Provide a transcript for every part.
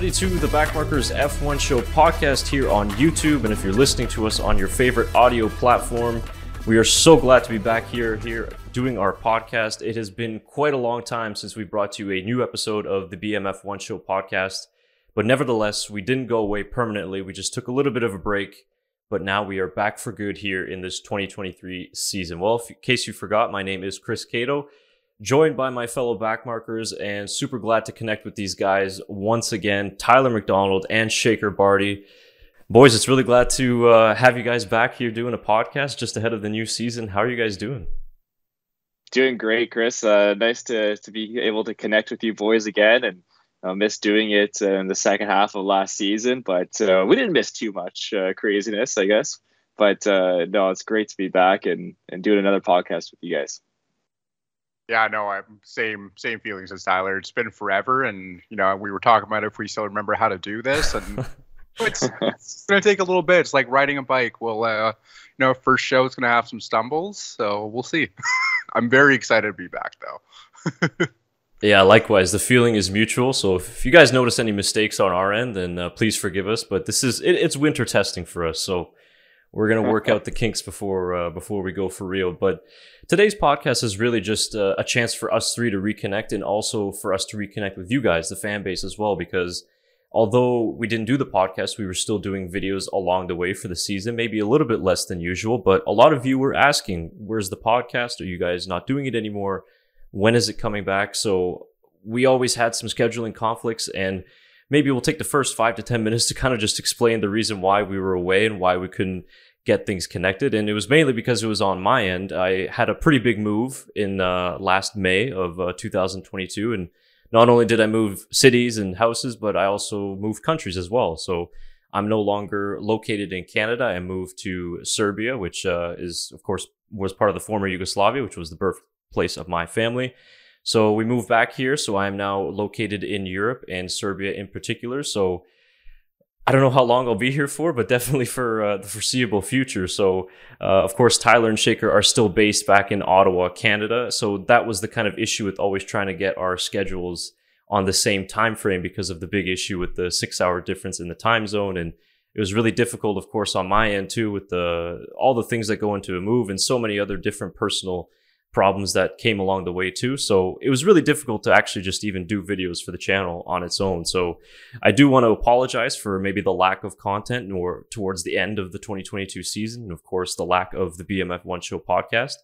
everybody, to the Backmarkers F1 Show podcast here on YouTube. And if you're listening to us on your favorite audio platform, we are so glad to be back here, here doing our podcast. It has been quite a long time since we brought you a new episode of the BMF One Show podcast. But nevertheless, we didn't go away permanently. We just took a little bit of a break. But now we are back for good here in this 2023 season. Well, in case you forgot, my name is Chris Cato joined by my fellow backmarkers and super glad to connect with these guys once again tyler mcdonald and shaker barty. Boys it's really glad to uh, have you guys back here doing a podcast just ahead of the new season. How are you guys doing? Doing great chris. Uh, nice to, to be able to connect with you boys again and uh, missed doing it in the second half of last season but uh, we didn't miss too much uh, craziness i guess. But uh, no it's great to be back and, and doing another podcast with you guys yeah, no, I'm same same feelings as Tyler. It's been forever, and you know we were talking about if we still remember how to do this, and it's, it's gonna take a little bit. It's like riding a bike. Well, uh, you know, first show is gonna have some stumbles, so we'll see. I'm very excited to be back though. yeah, likewise. The feeling is mutual. So if you guys notice any mistakes on our end, then uh, please forgive us. But this is it, it's winter testing for us, so we're gonna work out the kinks before uh, before we go for real. But today's podcast is really just uh, a chance for us three to reconnect, and also for us to reconnect with you guys, the fan base as well. Because although we didn't do the podcast, we were still doing videos along the way for the season, maybe a little bit less than usual. But a lot of you were asking, "Where's the podcast? Are you guys not doing it anymore? When is it coming back?" So we always had some scheduling conflicts and maybe we'll take the first five to 10 minutes to kind of just explain the reason why we were away and why we couldn't get things connected. And it was mainly because it was on my end. I had a pretty big move in uh, last May of uh, 2022. And not only did I move cities and houses, but I also moved countries as well. So I'm no longer located in Canada. I moved to Serbia, which uh, is, of course, was part of the former Yugoslavia, which was the birthplace of my family. So we moved back here. So I'm now located in Europe and Serbia in particular. So I don't know how long I'll be here for, but definitely for uh, the foreseeable future. So, uh, of course, Tyler and Shaker are still based back in Ottawa, Canada. So that was the kind of issue with always trying to get our schedules on the same time frame because of the big issue with the six-hour difference in the time zone, and it was really difficult, of course, on my end too, with the all the things that go into a move and so many other different personal problems that came along the way too. So it was really difficult to actually just even do videos for the channel on its own. So I do want to apologize for maybe the lack of content or towards the end of the 2022 season. And of course, the lack of the BMF One Show podcast.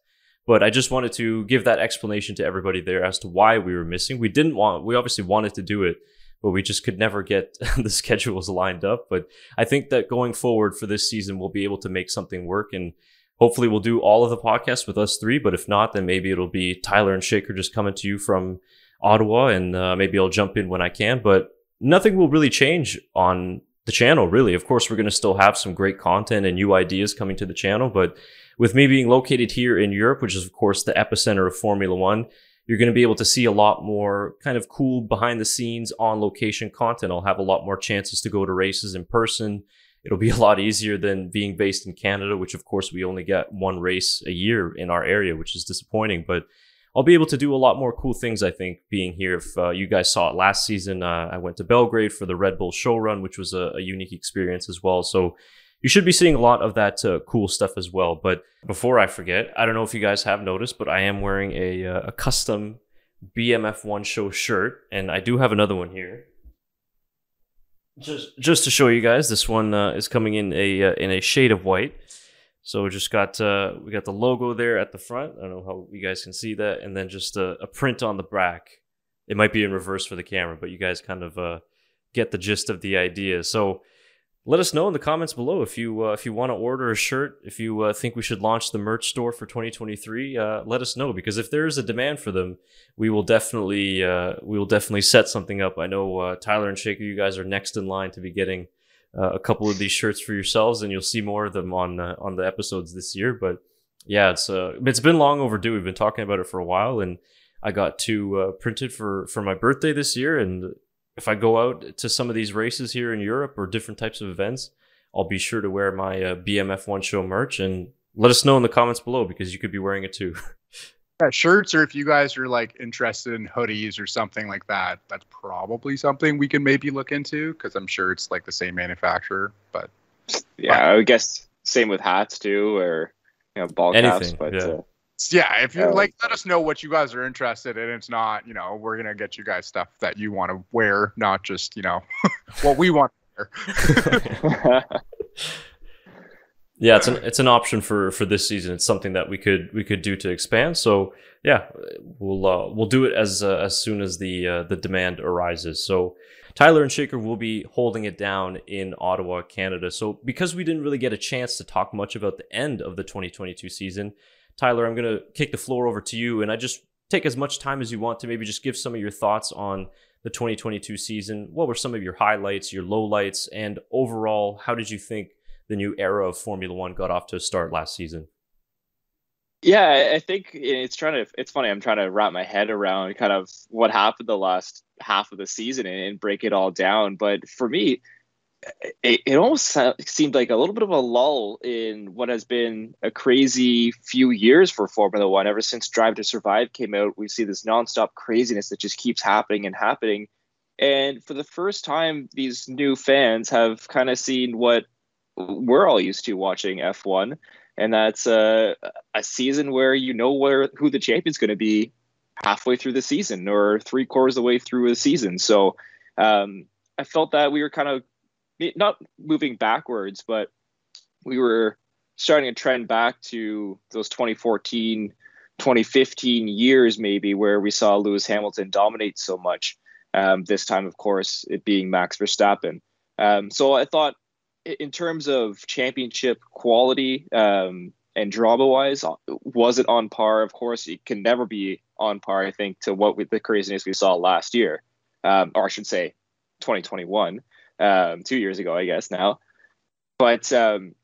But I just wanted to give that explanation to everybody there as to why we were missing. We didn't want, we obviously wanted to do it, but we just could never get the schedules lined up. But I think that going forward for this season, we'll be able to make something work. And hopefully we'll do all of the podcasts with us three. But if not, then maybe it'll be Tyler and Shaker just coming to you from Ottawa, and uh, maybe I'll jump in when I can. But nothing will really change on the channel, really. Of course, we're going to still have some great content and new ideas coming to the channel, but with me being located here in Europe, which is of course the epicenter of Formula One, you're going to be able to see a lot more kind of cool behind the scenes on location content. I'll have a lot more chances to go to races in person it'll be a lot easier than being based in Canada, which of course we only get one race a year in our area, which is disappointing. But I'll be able to do a lot more cool things, I think, being here. If uh, you guys saw it last season, uh, I went to Belgrade for the Red Bull show run, which was a, a unique experience as well. So you should be seeing a lot of that uh, cool stuff as well. But before I forget, I don't know if you guys have noticed, but I am wearing a, uh, a custom BMF One Show shirt, and I do have another one here just just to show you guys, this one uh, is coming in a uh, in a shade of white. So we just got uh, we got the logo there at the front. I don't know how you guys can see that, and then just a, a print on the back. It might be in reverse for the camera, but you guys kind of uh, get the gist of the idea. So let us know in the comments below if you uh, if you want to order a shirt if you uh, think we should launch the merch store for 2023 uh, let us know because if there is a demand for them we will definitely uh, we will definitely set something up. I know uh, tyler and shaker you guys are next in line to be getting uh, a couple of these shirts for yourselves and you'll see more of them on on the episodes this year but yeah it's it's been long overdue. We've been talking about it for a while and i got two printed for for my birthday this year and if I go out to some of these races here in Europe or different types of events, I'll be sure to wear my uh, BMF One Show merch and let us know in the comments below because you could be wearing it too. Yeah, shirts, or if you guys are like interested in hoodies or something like that, that's probably something we can maybe look into because I'm sure it's like the same manufacturer. But yeah, I guess same with hats too, or you know, ball caps. Anything, But yeah. uh, yeah, if you Oh. like, let us know what you guys are interested in. It's not, you know, we're gonna get you guys stuff that you want to wear, not just, you know, what we want to wear. yeah, it's an it's an option for for this season. It's something that we could we could do to expand. So yeah, we'll uh, we'll do it as uh, as soon as the uh, the demand arises. So Tyler and Shaker will be holding it down in Ottawa, Canada. So because we didn't really get a chance to talk much about the end of the 2022 season, Tyler, I'm gonna kick the floor over to you, and I just take as much time as you want to maybe just give some of your thoughts on the 2022 season. What were some of your highlights, your lowlights, and overall, how did you think the new era of Formula One got off to a start last season? Yeah, I- think it's trying to. It's funny. I'm trying to wrap my head around kind of what happened the last half of the season and break it all down. But for me, it, it almost seemed like a little bit of a lull in what has been a crazy few years for Formula One. Ever since Drive to Survive came out, we see this nonstop craziness that just keeps happening and happening. And for the first time, these new fans have kind of seen what we're all used to watching F1 and that's uh, a season where you know where who the champion's going to be halfway through the season or three quarters of the way through the season. So um, I felt that we were kind of not moving backwards, but we were starting to trend back to those 2014, 2015 years, maybe where we saw Lewis Hamilton dominate so much. Um, this time, of course, it being Max Verstappen. Um, so I thought in terms of championship quality um, and drama wise, was it on par? Of course, it can never be on par. I think to what we, the craziness we saw last year, um, or I should say, 2021, um, two years ago, I guess now. But um,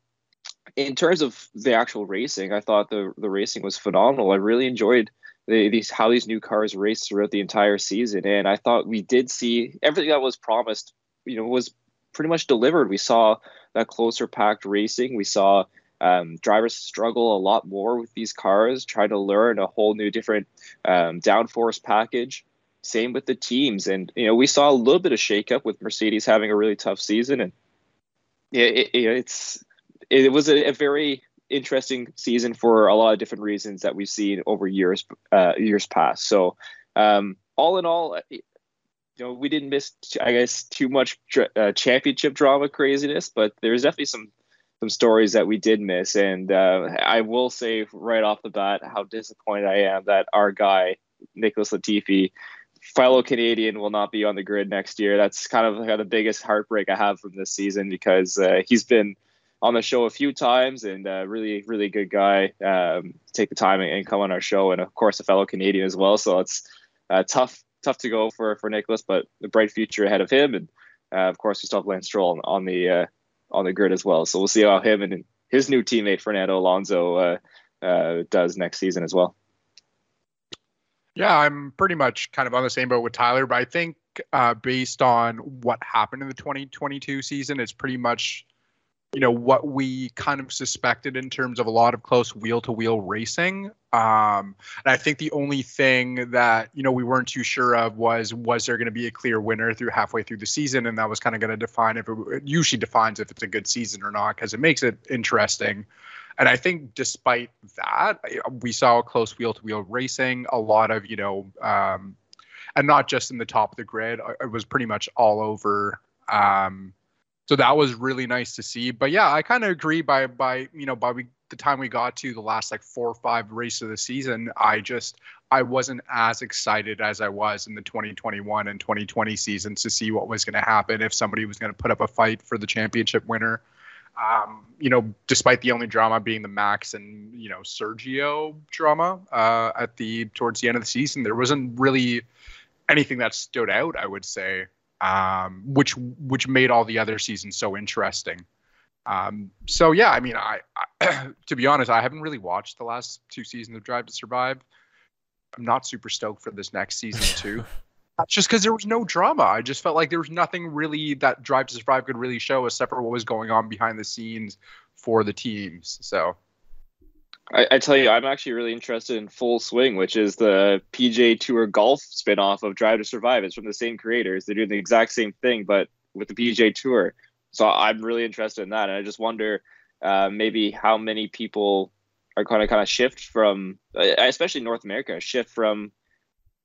in terms of the actual racing, I thought the the racing was phenomenal. I really enjoyed the, these how these new cars raced throughout the entire season, and I thought we did see everything that was promised. You know, was pretty much delivered. We saw that closer packed racing. We saw um, drivers struggle a lot more with these cars, trying to learn a whole new different um, downforce package. Same with the teams, and you know we saw a little bit of shakeup with Mercedes having a really tough season, and it, it, it's it was a, a, very interesting season for a lot of different reasons that we've seen over years uh, years past. So um, all in all, you know, we didn't miss, I guess, too much uh, championship drama craziness, but there's definitely some some stories that we did miss. And uh, I will say right off the bat how disappointed I am that our guy Nicholas Latifi, fellow Canadian, will not be on the grid next year. That's kind of like the biggest heartbreak I have from this season because uh, he's been on the show a few times and uh, really, really good guy. Um, take the time and, come on our show, and of course, a fellow Canadian as well. So it's uh, tough tough to go for for Nicholas, but a bright future ahead of him. And uh, of course, we still have Lance Stroll on the uh, on the grid as well. So we'll see how him and his new teammate Fernando Alonso uh, does next season as well. Yeah, I'm pretty much kind of on the same boat with Tyler, but I think uh, based on what happened in the 2022 season, it's pretty much you know what we kind of suspected in terms of a lot of close wheel to wheel racing. Um, and i think the only thing that you know we weren't too sure of was was there going to be a clear winner through halfway through the season? And that was kind of going to define if it, it usually defines if it's a good season or not because it makes it interesting and i think despite that we saw close wheel to wheel racing a lot of you know um, and not just in the top of the grid it was pretty much all over um, so that was really nice to see. But yeah, I kind of agree. By by you know by we, the time we got to the last like four or five race of the season, I just I wasn't as excited as I was in the 2021 and 2020 seasons to see what was going to happen if somebody was going to put up a fight for the championship winner. Um, you know, despite the only drama being the Max and you know Sergio drama uh, at the towards the end of the season, there wasn't really anything that stood out. I would say um, which which made all the other seasons so interesting. Um, so yeah, I mean, I, I to be honest, I haven't really watched the last two seasons of Drive to Survive. I'm not super stoked for this next season too. Just because there was no drama. I just felt like there was nothing really that Drive to Survive could really show except for what was going on behind the scenes for the teams. So I, I, tell you, I'm actually really interested in Full Swing, which is the PGA Tour golf spinoff of Drive to Survive. It's from the same creators. They're doing the exact same thing, but with the PGA Tour. So I'm really interested in that, and I just wonder uh, maybe how many people are going to kind of shift from, uh, especially North America, shift from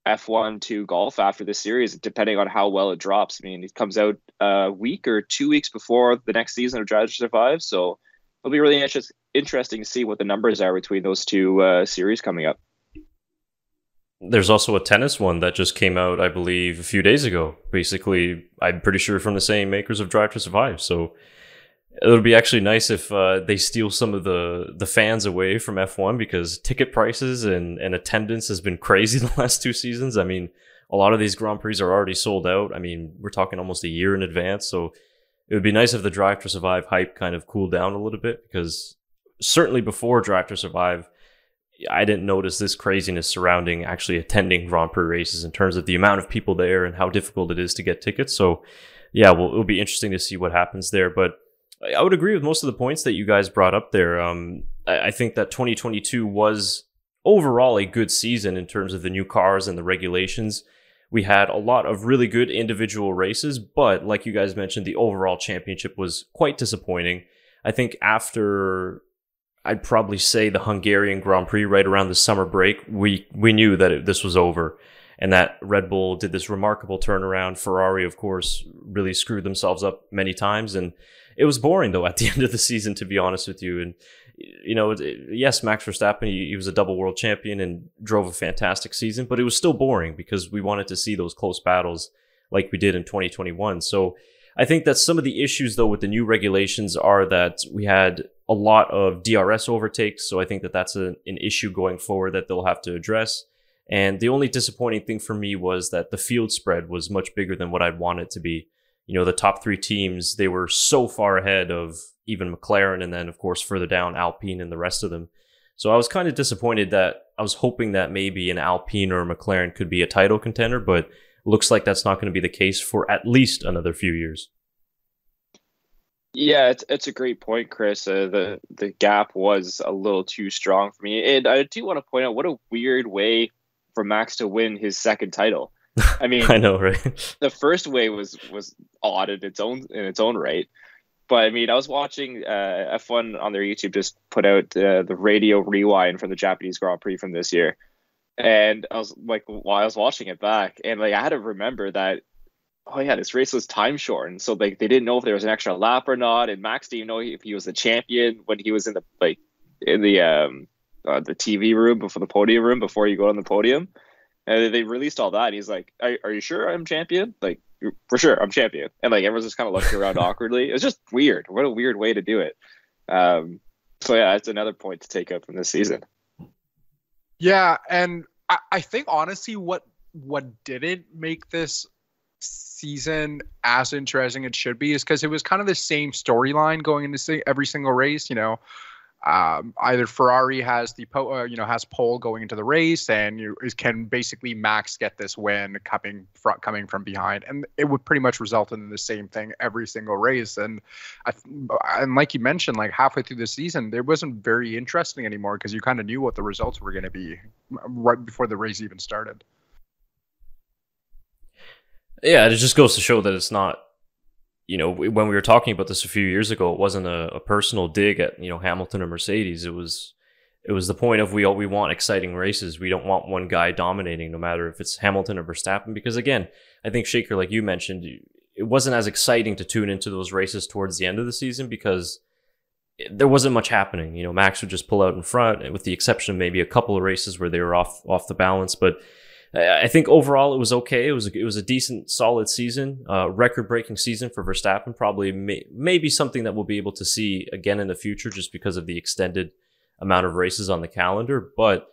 F1 to golf after the series, depending on how well it drops. I mean, it comes out a week or two weeks before the next season of Drive to Survive, so it'll be really inter- interesting to see what the numbers are between those two uh, series coming up. There's also a tennis one that just came out, I believe, a few days ago. Basically, I'm pretty sure from the same makers of Drive to Survive. So it would be actually nice if uh, they steal some of the the fans away from F1 because ticket prices and, and attendance has been crazy the last two seasons. I mean, a lot of these Grand Prix are already sold out. I mean, we're talking almost a year in advance. So it would be nice if the Drive to Survive hype kind of cooled down a little bit because certainly before Drive to Survive, I didn't notice this craziness surrounding actually attending Grand Prix races in terms of the amount of people there and how difficult it is to get tickets. So, yeah, well, it'll be interesting to see what happens there. But I would agree with most of the points that you guys brought up there. Um, I think that 2022 was overall a good season in terms of the new cars and the regulations. We had a lot of really good individual races, but like you guys mentioned, the overall championship was quite disappointing. I think after I'd probably say the Hungarian Grand Prix right around the summer break, we we knew that it, this was over and that Red Bull did this remarkable turnaround. Ferrari, of course, really screwed themselves up many times and it was boring though at the end of the season, to be honest with you. And you know, yes, Max Verstappen, he, was a double world champion and drove a fantastic season, but it was still boring because we wanted to see those close battles like we did in 2021. So I think that some of the issues though with the new regulations are that we had a lot of DRS overtakes. So I think that that's a, an issue going forward that they'll have to address. And the only disappointing thing for me was that the field spread was much bigger than what I'd want it to be you know, the top three teams, they were so far ahead of even McLaren and then, of course, further down Alpine and the rest of them. So I was kind of disappointed that I was hoping that maybe an Alpine or a McLaren could be a title contender, but looks like that's not going to be the case for at least another few years. Yeah, it's it's a great point, Chris. Uh, the the gap was a little too strong for me, and I do want to point out what a weird way for Max to win his second title. I mean, I know, right? the first way was was odd in its own in its own right, but I mean, I was watching uh, F1 on their YouTube just put out uh, the radio rewind from the Japanese Grand Prix from this year, and I was like, while I was watching it back, and like I had to remember that. Oh yeah, this race was time shortened, so like they didn't know if there was an extra lap or not, and Max didn't know if he was the champion when he was in the like in the um uh, the TV room before the podium room before you go on the podium. And they released all that. And he's like, are, are you sure I'm champion? Like, for sure, I'm champion. And like, everyone's just kind of looking around awkwardly. It's just weird. What a weird way to do it. Um, so yeah, that's another point to take up from this season. Yeah, and I, I think honestly, what what didn't make this season as interesting it should be is because it was kind of the same storyline going into every single race. You know, um, either Ferrari has the po- uh, you know has pole going into the race, and you can basically Max get this win coming from coming from behind, and it would pretty much result in the same thing every single race. And I, and like you mentioned, like halfway through the season, it wasn't very interesting anymore because you kind of knew what the results were going to be right before the race even started. Yeah, it just goes to show that it's not you know, when we were talking about this a few years ago, it wasn't a, a, personal dig at you know Hamilton or Mercedes. It was it was the point of we all we want exciting races. We don't want one guy dominating, no matter if it's Hamilton or Verstappen. Because again, I think Shaker, like you mentioned, it wasn't as exciting to tune into those races towards the end of the season because there wasn't much happening. You know, Max would just pull out in front, with the exception of maybe a couple of races where they were off off the balance, but I think overall it was okay. It was a, it was a decent, solid season, uh, record breaking season for Verstappen. Probably may, maybe something that we'll be able to see again in the future, just because of the extended amount of races on the calendar. But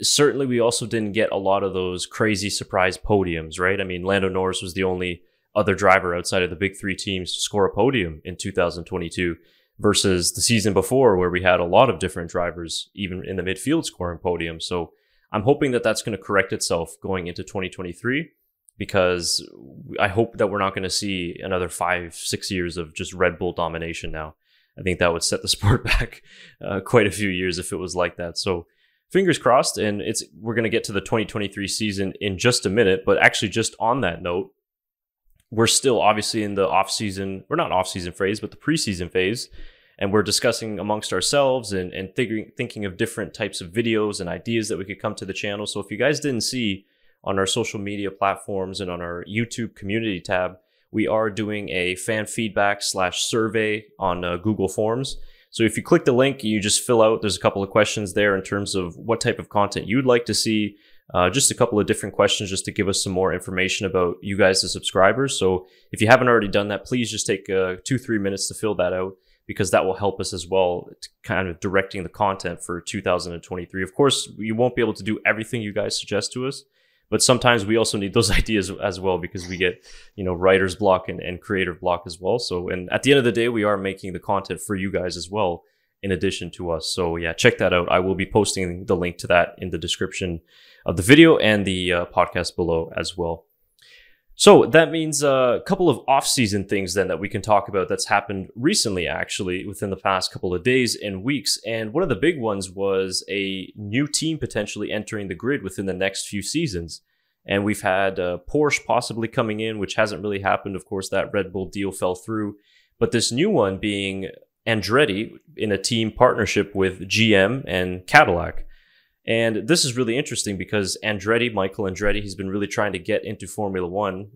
certainly, we also didn't get a lot of those crazy surprise podiums, right? I mean, Lando Norris was the only other driver outside of the big three teams to score a podium in 2022 versus the season before, where we had a lot of different drivers, even in the midfield, scoring podiums. So I'm hoping that that's going to correct itself going into 2023 because I hope that we're not going to see another five, six years of just Red Bull domination now. I think that would set the sport back uh, quite a few years if it was like that. So fingers crossed. And it's we're going to get to the 2023 season in just a minute. But actually, just on that note, we're still obviously in the off season. We're not off season phase, but the preseason phase. And we're discussing amongst ourselves and, and thinking, of different types of videos and ideas that we could come to the channel. So if you guys didn't see on our social media platforms and on our YouTube community tab, we are doing a fan feedback slash survey on uh, Google Forms. So if you click the link, you just fill out. There's a couple of questions there in terms of what type of content you'd like to see. Uh, just a couple of different questions just to give us some more information about you guys, the subscribers. So if you haven't already done that, please just take uh, two, three minutes to fill that out because that will help us as well, kind of directing the content for 2023. Of course, you won't be able to do everything you guys suggest to us, but sometimes we also need those ideas as well because we get you know writer's block and, and creative block as well. So and at the end of the day we are making the content for you guys as well in addition to us. So yeah check that out. I will be posting the link to that in the description of the video and the uh, podcast below as well so that means a couple of off-season things then that we can talk about that's happened recently, actually, within the past couple of days and weeks. And one of the big ones was a new team potentially entering the grid within the next few seasons. And we've had uh, Porsche possibly coming in, which hasn't really happened. Of course, that Red Bull deal fell through. But this new one being Andretti in a team partnership with GM and Cadillac. And this is really interesting because Andretti, Michael Andretti, he's been really trying to get into Formula One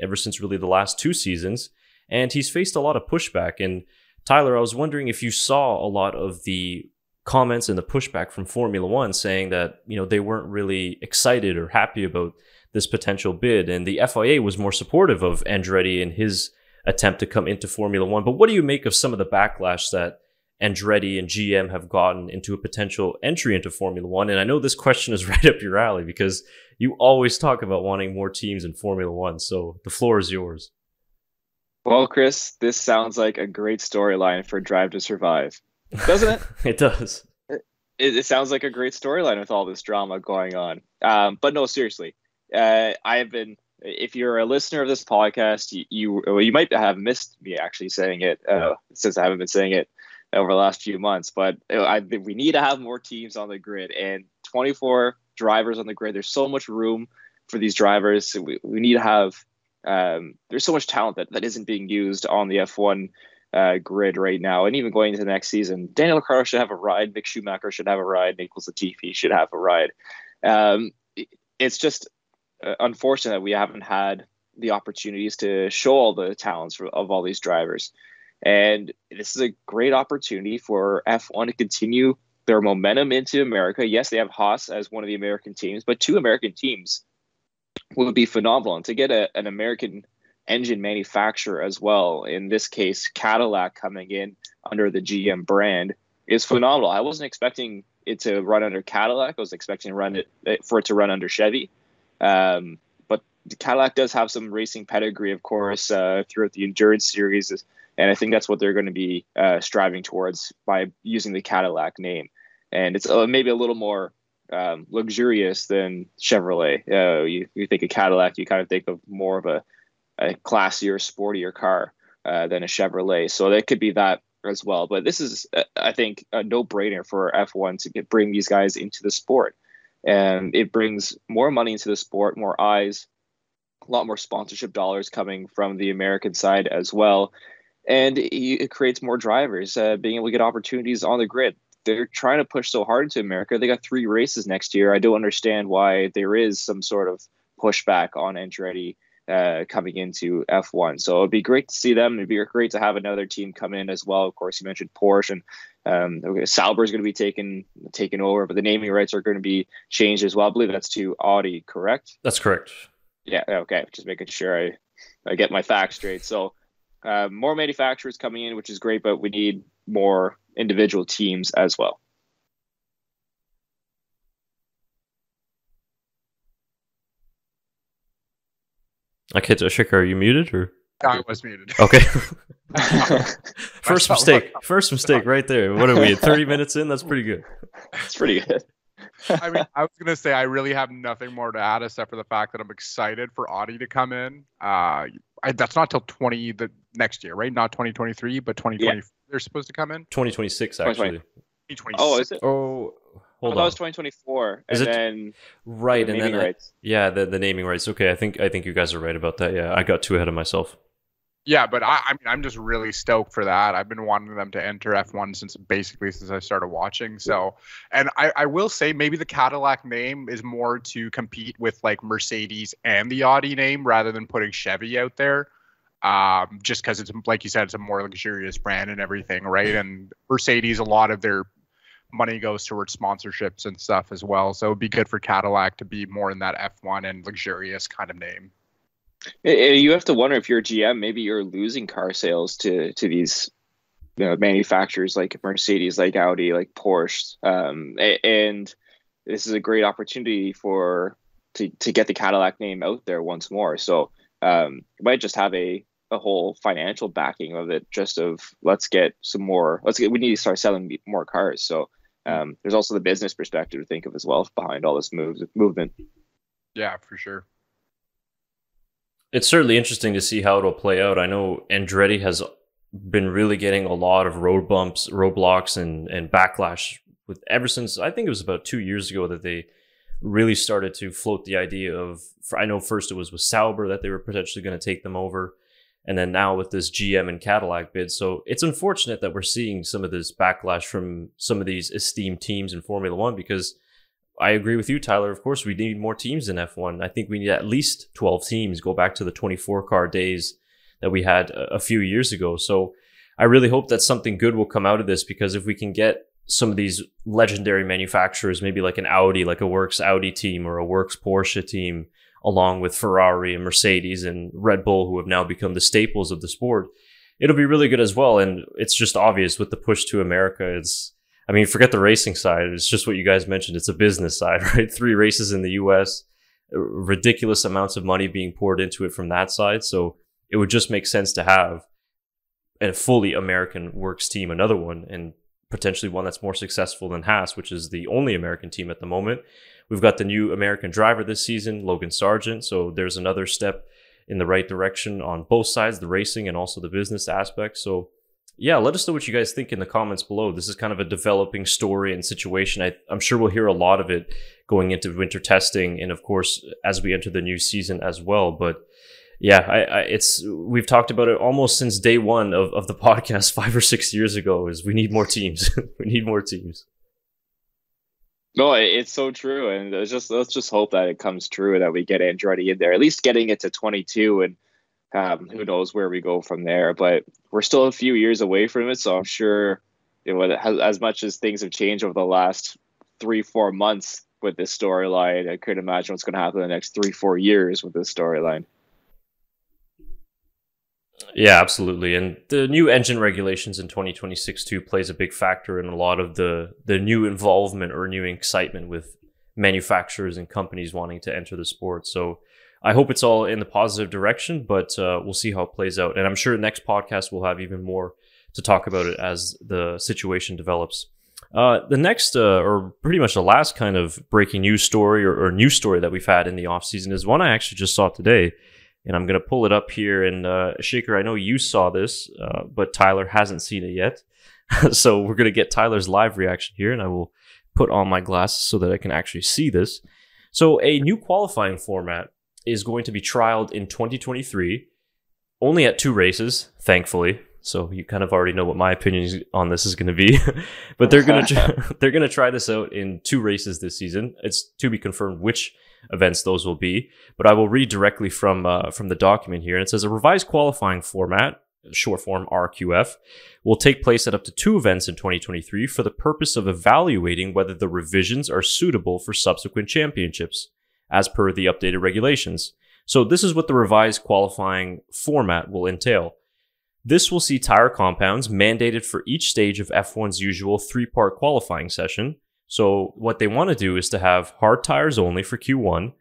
ever since really the last two seasons. And he's faced a lot of pushback. And Tyler, I was wondering if you saw a lot of the comments and the pushback from Formula One saying that, you know, they weren't really excited or happy about this potential bid. And the FIA was more supportive of Andretti in his attempt to come into Formula One. But what do you make of some of the backlash that Andretti and GM have gotten into a potential entry into Formula One? And I know this question is right up your alley because you always talk about wanting more teams in Formula One. So the floor is yours. Well, Chris, this sounds like a great storyline for Drive to Survive, doesn't it? it does. It, it, sounds like a great storyline with all this drama going on. Um, but no, seriously, uh, I have been. If you're a listener of this podcast, you you, you might have missed me actually saying it uh, since I haven't been saying it over the last few months. But I, we need to have more teams on the grid and 24 drivers on the grid. There's so much room for these drivers. We, we need to have. Um, there's so much talent that, that isn't being used on the F1 uh, grid right now, and even going into the next season. Daniel Ricciardo should have a ride. Mick Schumacher should have a ride. Nicholas Latifi should have a ride. Um, it's just uh, unfortunate that we haven't had the opportunities to show all the talents of all these drivers. And this is a great opportunity for F1 to continue their momentum into America. Yes, they have Haas as one of the American teams, but two American teams would be phenomenal. And to get a, an American engine manufacturer as well, in this case, Cadillac coming in under the GM brand, is phenomenal. I wasn't expecting it to run under Cadillac. I was expecting run it for it to run under Chevy. Um, but Cadillac does have some racing pedigree, of course, uh, throughout the endurance series and I think that's what they're going to be uh, striving towards by using the Cadillac name. And it's uh, maybe a little more um, luxurious than Chevrolet. Uh, you, you think of Cadillac, you kind of think of more of a, a classier, sportier car uh, than a Chevrolet. So that could be that as well. But this is, uh, I think, a no-brainer for F1 to get, bring these guys into the sport. And it brings more money into the sport, more eyes, a lot more sponsorship dollars coming from the American side as well and it creates more drivers uh, being able to get opportunities on the grid. They're trying to push so hard into America. They got three races next year. I don't understand why there is some sort of pushback on Andretti uh, coming into F1. So it'd be great to see them. It'd be great to have another team come in as well. Of course, you mentioned Porsche and um, Sauber is going to be taken taken over, but the naming rights are going to be changed as well. I believe that's to Audi, correct? That's correct. Yeah. Okay. Just making sure I I get my facts straight. So uh, more manufacturers coming in, which is great, but we need more individual teams as well. Okay, so Shikar, are you muted or? I was muted. Okay. First mistake. First mistake right there. What are we at 30 minutes in? That's pretty good. That's pretty good. I mean, I was gonna say I really have nothing more to add except for the fact that I'm excited for Audi to come in. Uh, I, that's not till 20 the next year, right? Not 2023, but 2020. they're supposed to come in? 2026, actually. 2020. Oh, is it? Oh, hold oh, that was 2024. Is and it- then right, the and then I- rights. yeah, the the naming rights. Okay, I think I think you guys are right about that. Yeah, I got too ahead of myself. Yeah, but I, I mean, I'm just really stoked for that. I've been wanting them to enter F1 since basically since I started watching. So, and I, I will say maybe the Cadillac name is more to compete with like Mercedes and the Audi name rather than putting Chevy out there. Um, just because it's like you said, it's a more luxurious brand and everything, right? And Mercedes, a lot of their money goes towards sponsorships and stuff as well. So it'd be good for Cadillac to be more in that F1 and luxurious kind of name. You have to wonder if you're a GM, maybe you're losing car sales to to these you know, manufacturers like Mercedes, like Audi, like Porsche, um, and this is a great opportunity for to to get the Cadillac name out there once more. So um, you might just have a a whole financial backing of it, just of let's get some more. Let's get. We need to start selling more cars. So. Um, there's also the business perspective to think of as well behind all this moves movement. Yeah, for sure. It's certainly interesting to see how it'll play out. I know Andretti has been really getting a lot of road bumps, roadblocks, and and backlash with ever since I think it was about two years ago that they really started to float the idea of. I know first it was with Sauber that they were potentially going to take them over, and then now with this GM and Cadillac bid. So it's unfortunate that we're seeing some of this backlash from some of these esteemed teams in Formula One because I agree with you, Tyler. Of course, we need more teams in F1. I think we need at least 12 teams. Go back to the 24 car days that we had a a few years ago. So I really hope that something good will come out of this because if we can get some of these legendary manufacturers, maybe like an Audi, like a Works Audi team or a Works Porsche team, along with Ferrari and Mercedes and Red Bull, who have now become the staples of the sport, it'll be really good as well. And it's just obvious with the push to America. It's, I mean, forget the racing side. It's just what you guys mentioned. It's a business side, right? Three races in the US, uh, ridiculous amounts of money being poured into it from that side. So it would just make sense to have a fully American works team, another one, and potentially one that's more successful than Haas, which is the only American team at the moment. We've got the new American driver this season, Logan Sargeant. So there's another step in the right direction on both sides, the racing and also the business aspect. So yeah, let us know what you guys think in the comments below. This is kind of a developing story and situation. I, I'm sure we'll hear a lot of it going into winter testing, and of course as we enter the new season as well. But yeah, I, I it's we've talked about it almost since day one of, of the podcast five or six years ago. Is we need more teams. we need more teams. No, it's so true, and just let's just hope that it comes true that we get Andretti in there, at least getting it to 22, and um, who knows where we go from there. But we're still a few years away from it, so I'm sure you know, as, much as things have changed over the last three, four months with this storyline, I couldn't imagine what's going to happen in the next three, four years with this storyline. Yeah, absolutely. And the new engine regulations in 2026 too plays a big factor in a lot of the the new involvement or new excitement with manufacturers and companies wanting to enter the sport. So I hope it's all in the positive direction, but uh, we'll see how it plays out. And I'm sure next podcast we'll have even more to talk about it as the situation develops. Uh, the next, uh, or pretty much the last kind of breaking news story or, or news story that we've had in the off season is one I actually just saw today and I'm going to pull it up here. And uh, Shaker, I know you saw this, uh, but Tyler hasn't seen it yet. so we're going to get Tyler's live reaction here, and I will put on my glasses so that I can actually see this. So a new qualifying format is going to be trialed in 2023, only at two races, thankfully. So you kind of already know what my opinion on this is going to be, but they're going to they're going to try this out in two races this season. It's to be confirmed which events those will be. But I will read directly from uh, from the document here, and it says a revised qualifying format, short form RQF, will take place at up to two events in 2023 for the purpose of evaluating whether the revisions are suitable for subsequent championships, as per the updated regulations. So this is what the revised qualifying format will entail. This will see tire compounds mandated for each stage of F1's usual three part qualifying session. So, what they want to do is to have hard tires only for Q1,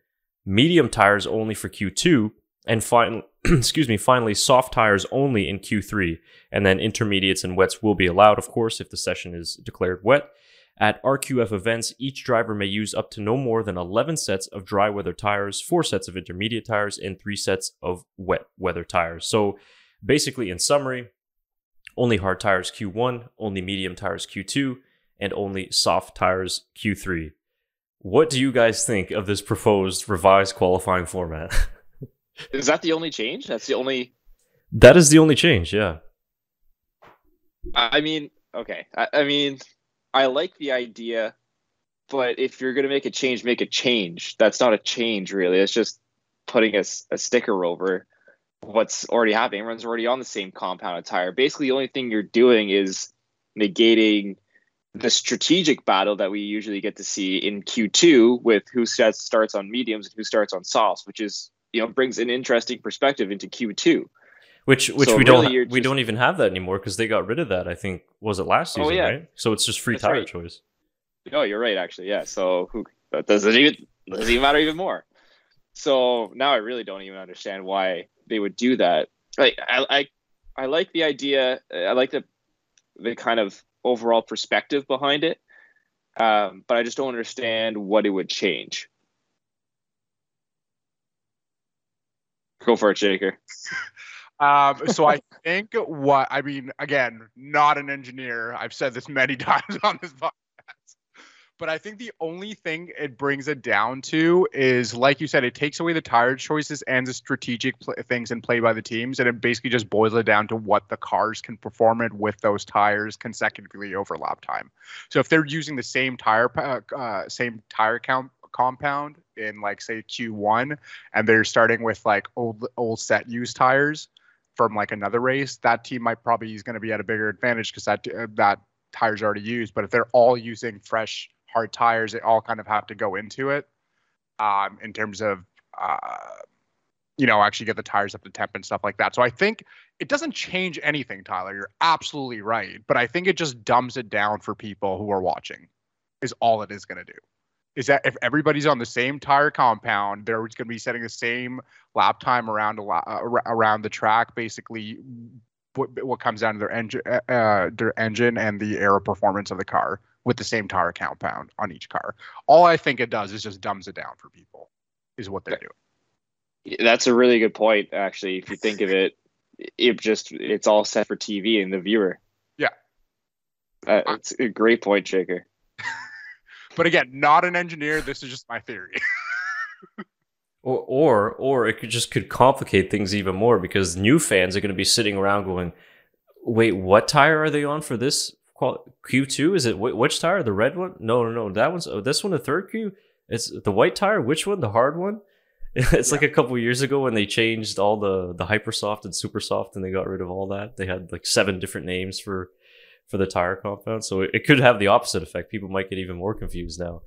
medium tires only for Q2, and fin- excuse me, finally soft tires only in Q3. And then intermediates and wets will be allowed, of course, if the session is declared wet. At RQF events, each driver may use up to no more than 11 sets of dry weather tires, four sets of intermediate tires, and three sets of wet weather tires. So, basically, in summary, only hard tires Q1, only medium tires Q2, and only soft tires Q3. What do you guys think of this proposed revised qualifying format? Is that the only change? That's the only. That is the only change, yeah. I mean, okay. I, I mean, I like the idea, but if you're going to make a change, make a change. That's not a change, really. It's just putting a, a sticker over what's already happening. Everyone's already on the same compound tire. Basically, the only thing you're doing is negating the strategic battle that we usually get to see in Q2 with who starts on mediums and who starts on softs, which is you know brings an interesting perspective into Q2. Which which so we really don't we just, don't even have that anymore because they got rid of that. I think was it last oh, season, oh, yeah. right? So it's just free That's tire right. choice. No, you're right. Actually, yeah. So who does it even does it even matter even more? So now I really don't even understand why they would do that. Like I I, I like the idea. I like the the kind of overall perspective behind it, um, but I just don't understand what it would change. Go for it, Shaker. Um, so I think what I mean, again, not an engineer. I've said this many times on this podcast, but I think the only thing it brings it down to is, like you said, it takes away the tire choices and the strategic pl- things in play by the teams, and it basically just boils it down to what the cars can perform it with those tires consecutively over lap time. So if they're using the same tire, uh, same tire count compound in like say Q1, and they're starting with like old old set used tires from like another race, that team might probably is going to be at a bigger advantage because that uh, that tire's already used. But if they're all using fresh hard tires, they all kind of have to go into it um, in terms of uh, you know actually get the tires up to temp and stuff like that. So I think it doesn't change anything, Tyler. You're absolutely right, but I think it just dumbs it down for people who are watching. Is all it is going to do is that if everybody's on the same tire compound, they're going to be setting the same lap time around a uh, around the track. Basically, what, what comes down to their engine, uh, uh, their engine and the aero performance of the car with the same tire compound on each car. All I think it does is just dumbs it down for people. Is what they're doing. That's a really good point, actually. If you think of it, it just it's all set for TV and the viewer. Yeah, uh, it's a great point, Shaker. But again, not an engineer. This is just my theory. or, or, or it could just could complicate things even more because new fans are going to be sitting around going, "Wait, what tire are they on for this Q two? Is it which tire? The red one? No, no, no. That one's oh, this one. The third Q. It's the white tire. Which one? The hard one? It's yeah. like a couple years ago when they changed all the the hyper soft and supersoft and they got rid of all that. They had like seven different names for for the tire compound. So it, it could have the opposite effect. People might get even more confused now.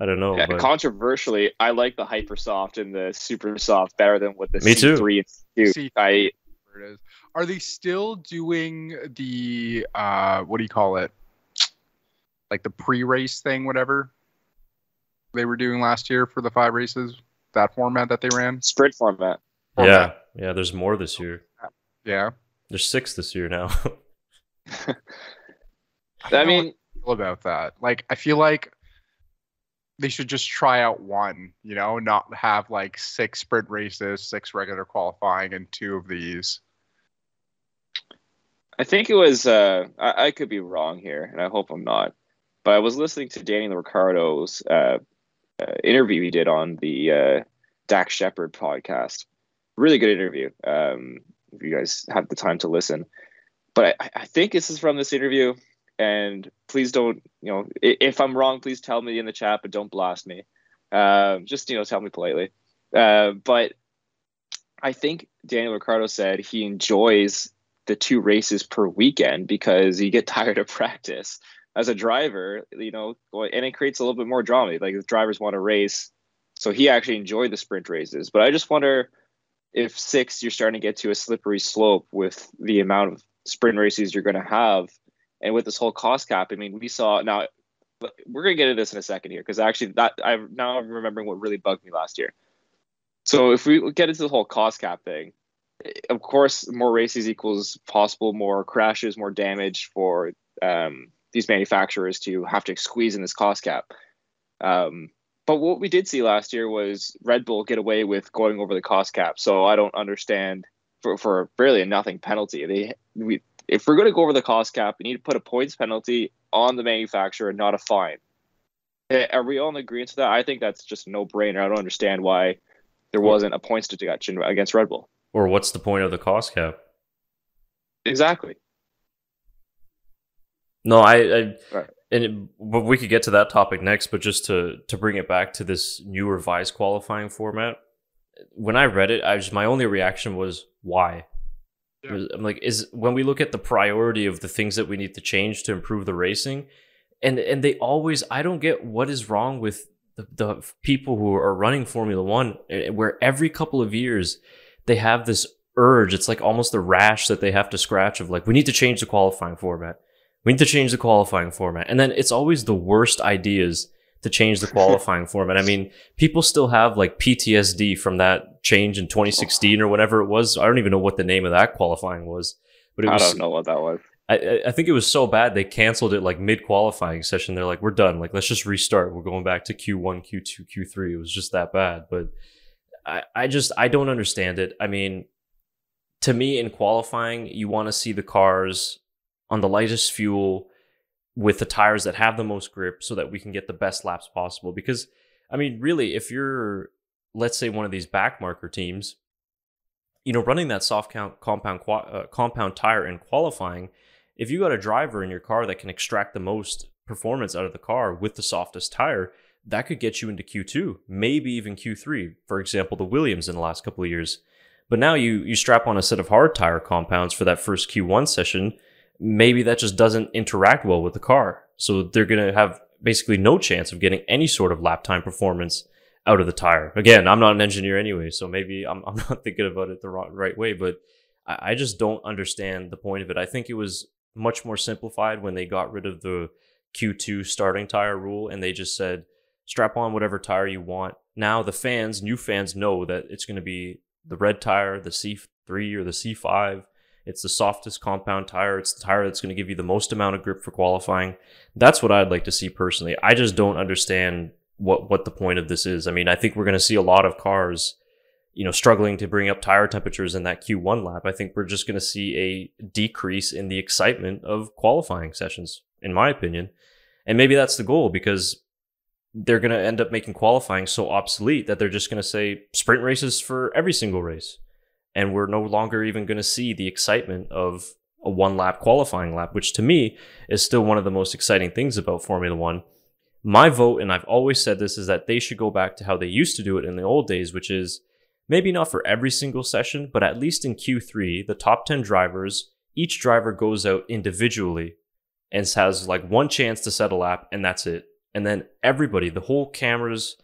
I don't know. Yeah, but... Controversially, I like the hyper soft and the super soft better than what the Me C3 and C2. I are they still doing the uh what do you call it? Like the pre-race thing, whatever they were doing last year for the five races, that format that they ran? Sprint format. format. Yeah, yeah. There's more this year. Yeah, there's six this year now. I, I mean, about that. Like, I feel like they should just try out one, you know, not have like six sprint races, six regular qualifying, and two of these. I think it was, uh, I, I could be wrong here, and I hope I'm not, but I was listening to Daniel Ricciardo's uh, uh, interview he did on the uh, Dax Shepard podcast. Really good interview. Um, if you guys have the time to listen. But I, I think this is from this interview and please don't you know if i'm wrong please tell me in the chat but don't blast me. Uh, just you know tell me politely. Uh, but i think daniel ricciardo said he enjoys the two races per weekend because you get tired of practice. As a driver you know and it creates a little bit more drama. Like the drivers want to race so he actually enjoyed the sprint races. But i just wonder if six you're starting to get to a slippery slope with the amount of sprint races you're going to have and with this whole cost cap, I mean, we saw now we're gonna get into this in a second here because actually that I now I'm remembering what really bugged me last year. So if we get into the whole cost cap thing, of course, more races equals possible more crashes, more damage for um, these manufacturers to have to squeeze in this cost cap. Um, but what we did see last year was Red Bull get away with going over the cost cap. So I don't understand for for barely a nothing penalty. They we if we're going to go over the cost cap, we need to put a points penalty on the manufacturer, not a fine. Eh, are we all in agreement to that? I think that's just no brainer. I don't understand why there wasn't a points deduction against Red Bull. Or what's the point of the cost cap? Exactly. No, I, I Right. and it, but we could get to that topic next. But just to to bring it back to this new revised qualifying format, when I read it, I just my only reaction was why. Yeah. I'm like, is when we look at the priority of the things that we need to change to improve the racing, and and they always, I don't get what is wrong with the, the people who are running Formula One, eh, where every couple of years they have this urge. It's like almost a rash that they have to scratch of like, we need to change the qualifying format. We need to change the qualifying format. And then it's always the worst ideas to change the qualifying format. I mean, people still have like PTSD from that change in 2016 or whatever it was. I don't even know what the name of that qualifying was, but it I was. don't know what that was. I, I- I think it was so bad they canceled it like mid qualifying session. They're like, we're done. Like, let's just restart. We're going back to Q1, Q2, Q3. It was just that bad. But I, I just I don't understand it. I mean, to me, in qualifying, you want to see the cars on the lightest fuel with the tires that have the most grip so that we can get the best laps possible. Because, I mean, really, if you're, let's say, one of these backmarker teams, you know, running that soft count compound uh, compound tire in qualifying, if you got a driver in your car that can extract the most performance out of the car with the softest tire, that could get you into Q2, maybe even Q3. For example, the Williams in the last couple of years. But now you you strap on a set of hard tire compounds for that first Q1 session, maybe that just doesn't interact well with the car. So they're going to have basically no chance of getting any sort of lap time performance out of the tire. Again, I'm not an engineer anyway, so maybe I'm, I'm not thinking about it the right, right way, but I, I just don't understand the point of it. I think it was much more simplified when they got rid of the Q2 starting tire rule and they just said, strap on whatever tire you want. Now the fans, new fans know that it's going to be the red tire, the C3 or the C5. It's the softest compound tire. It's the tire that's going to give you the most amount of grip for qualifying. That's what I'd like to see personally. I just don't understand what what the point of this is. I mean, I think we're going to see a lot of cars, you know, struggling to bring up tire temperatures in that Q1 lap. I think we're just going to see a decrease in the excitement of qualifying sessions, in my opinion. And maybe that's the goal because they're going to end up making qualifying so obsolete that they're just going to say sprint races for every single race. And we're no longer even going to see the excitement of a one lap qualifying lap, which to me is still one of the most exciting things about Formula One. My vote, and I've always said this, is that they should go back to how they used to do it in the old days, which is maybe not for every single session, but at least in Q3, the top 10 drivers, each driver goes out individually and has like one chance to set a lap, and that's it. And then everybody, the whole cameras,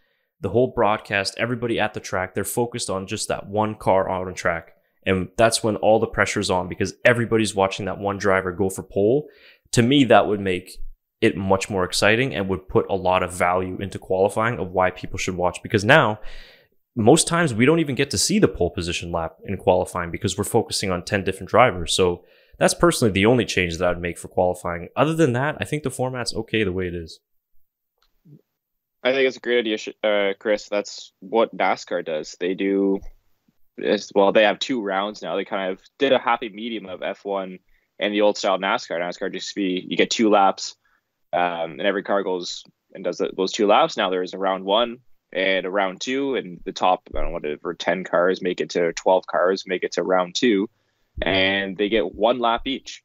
the whole broadcast, everybody at the track, they're focused on just that one car on the track. And that's when all the pressure's on because everybody's watching that one driver go for pole. To me, that would make it much more exciting and would put a lot of value into qualifying of why people should watch. Because now, most times we don't even get to see the pole position lap in qualifying because we're focusing on 10 different drivers. So that's personally the only change that I'd make for qualifying. Other than that, I think the format's okay the way it is. I think it's a great idea, uh, Chris. That's what NASCAR does. They do, it's, well, they have two rounds now. They kind of did a happy medium of F1 and the old style NASCAR. NASCAR just be you get two laps, um, and every car goes and does those two laps. Now there's a round one and a round two, and the top I don't know whatever ten cars make it to twelve cars make it to round two, and they get one lap each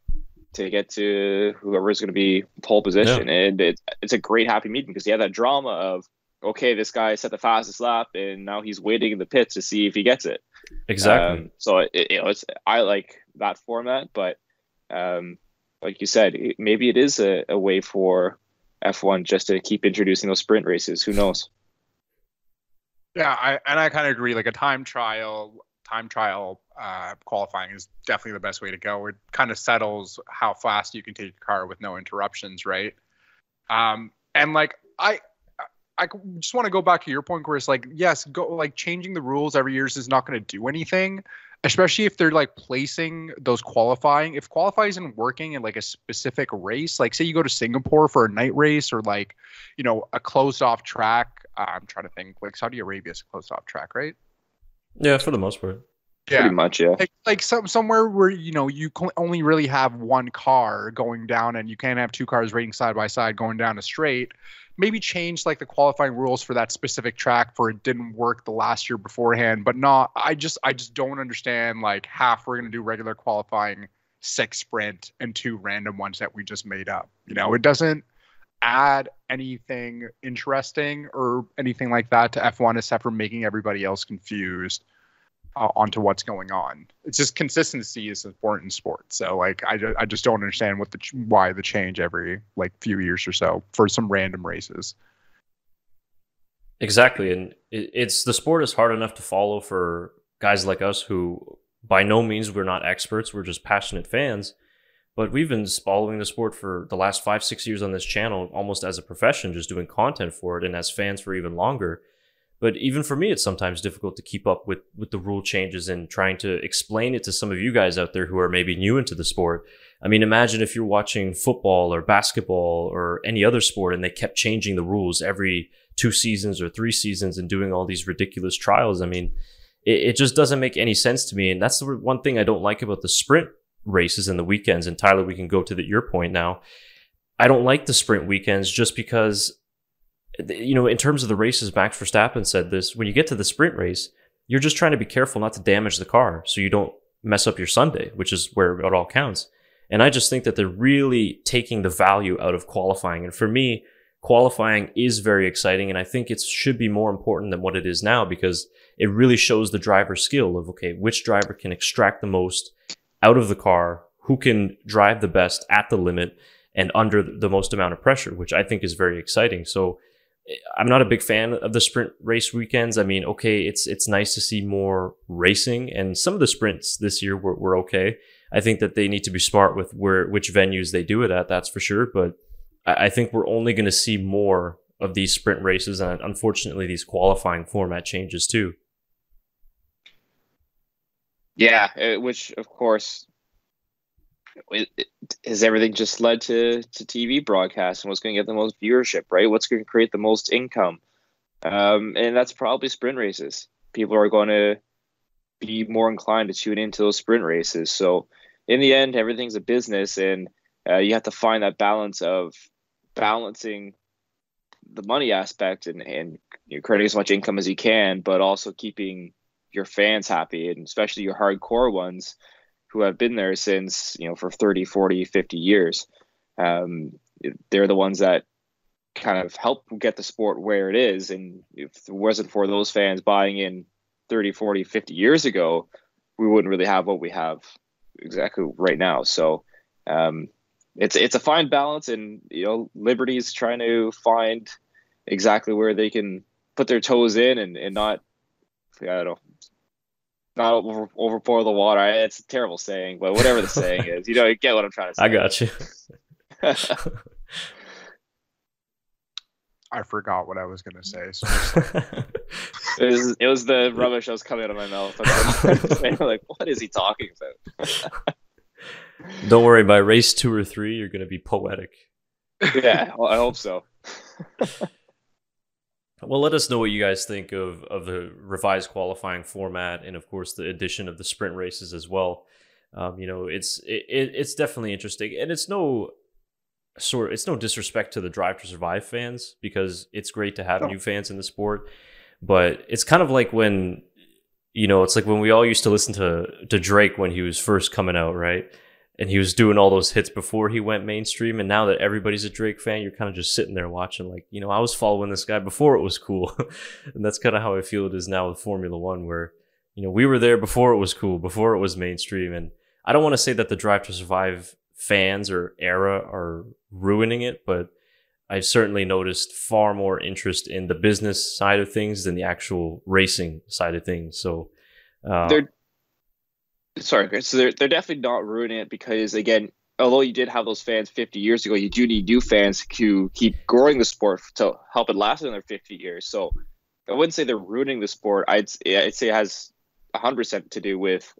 to get to whoever's going to be pole position. And it, it's a great happy meeting because you have that drama of, okay, this guy set the fastest lap and now he's waiting in the pits to see if he gets it. Exactly. Um, so it, you know, it's I like that format, but um, like you said, it, maybe it is a, a way for F1 just to keep introducing those sprint races. Who knows? Yeah, I, and I kind of agree. Like a time trial, time trial uh, qualifying is definitely the best way to go. It kind of settles how fast you can take a car with no interruptions, right? Um, and like I, I just want to go back to your point, Chris. Like, yes, go like changing the rules every year is not going to do anything, especially if they're like placing those qualifying. If qualifying isn't working in like a specific race, like say you go to Singapore for a night race or like, you know, a closed off track. I'm trying to think. Like Saudi Arabia is a closed off track, right? yeah, for the most part. Yeah. Pretty much, yeah. Like, like some somewhere where you know you only really have one car going down, and you can't have two cars racing side by side going down a straight. Maybe change like the qualifying rules for that specific track for it didn't work the last year beforehand, but not. I just I just don't understand like half we're gonna do regular qualifying, six sprint, and two random ones that we just made up. You know, it doesn't add anything interesting or anything like that to F1 except for making everybody else confused uh, onto what's going on. It's just consistency is important in sports. So like I, I just don't understand what the why the change every like few years or so for some random races. Exactly, and it, it's the sport is hard enough to follow for guys like us who by no means we're not experts. We're just passionate fans but we've been following the sport for the last five, six years on this channel, almost as a profession, just doing content for it, and as fans for even longer. But even for me, it's sometimes difficult to keep up with with the rule changes and trying to explain it to some of you guys out there who are maybe new into the sport. I mean, imagine if you're watching football or basketball or any other sport and they kept changing the rules every two seasons or three seasons and doing all these ridiculous trials. I mean, it, it just doesn't make any sense to me. And that's the one thing I don't like about the sprint races and the weekends. And Tyler, we can go to the, your point now. I don't like the sprint weekends just because, you know, in terms of the races, Max Verstappen said this when you get to the sprint race, you're just trying to be careful not to damage the car so you don't mess up your Sunday, which is where it all counts. And I just think that they're really taking the value out of qualifying. And for me, qualifying is very exciting. And I think it should be more important than what it is now because it really shows the driver's skill of, okay, which driver can extract the most out of the car who can drive the best at the limit and under the most amount of pressure, which I think is very exciting. So I'm not a big fan of the sprint race weekends. I mean, okay, it's it's nice to see more racing, and some of the sprints this year were, were okay. I think that they need to be smart with where which venues they do it at. That's for sure. But I, I think we're only going to see more of these sprint races, and unfortunately, these qualifying format changes too. Yeah, uh, which of course has everything just led to to TV broadcast and what's going to get the most viewership, right? What's going to create the most income, um, and that's probably sprint races. People are going to be more inclined to tune into those sprint races. So, in the end, everything's a business, and uh, you have to find that balance of balancing the money aspect and and you know, creating as much income as you can, but also keeping your fans happy and especially your hardcore ones who have been there since you know for 30 40 50 years. Um, they're the ones that kind of help get the sport where it is. And if it wasn't for those fans buying in 30 40 50 years ago we wouldn't really have what we have exactly right now. So um, it's it's a fine balance and you know liberty's trying to find exactly where they can put their toes in and, and not I don't know not over, overpour the water. It's a terrible saying, but whatever the saying is, you know, you get what I'm trying to say. I got you. I forgot what I was gonna say. So. it, was, it was the rubbish that was coming out of my mouth. Like, what is he talking about? Don't worry, by race two or three, you're gonna be poetic. Yeah, well, I hope so. Well, let us know what you guys think of of the revised qualifying format, and of course the addition of the sprint races as well. Um, you know, it's it, it's definitely interesting, and it's no sort it's no disrespect to the Drive to Survive fans because it's great to have oh. new fans in the sport, but it's kind of like when you know it's like when we all used to listen to to Drake when he was first coming out, right? And he was doing all those hits before he went mainstream. And now that everybody's a Drake fan, you're kind of just sitting there watching, like, you know, I was following this guy before it was cool. and that's kind of how I feel it is now with Formula One, where, you know, we were there before it was cool, before it was mainstream. And I don't want to say that the Drive to Survive fans or era are ruining it, but I've certainly noticed far more interest in the business side of things than the actual racing side of things. So, uh, sorry, so they're they're definitely not ruining it because again, although you did have those fans 50 years ago, you do need new fans to keep growing the sport to help it last another 50 years. So I wouldn't say they're ruining the sport. I'd I'd say it has 100% to do with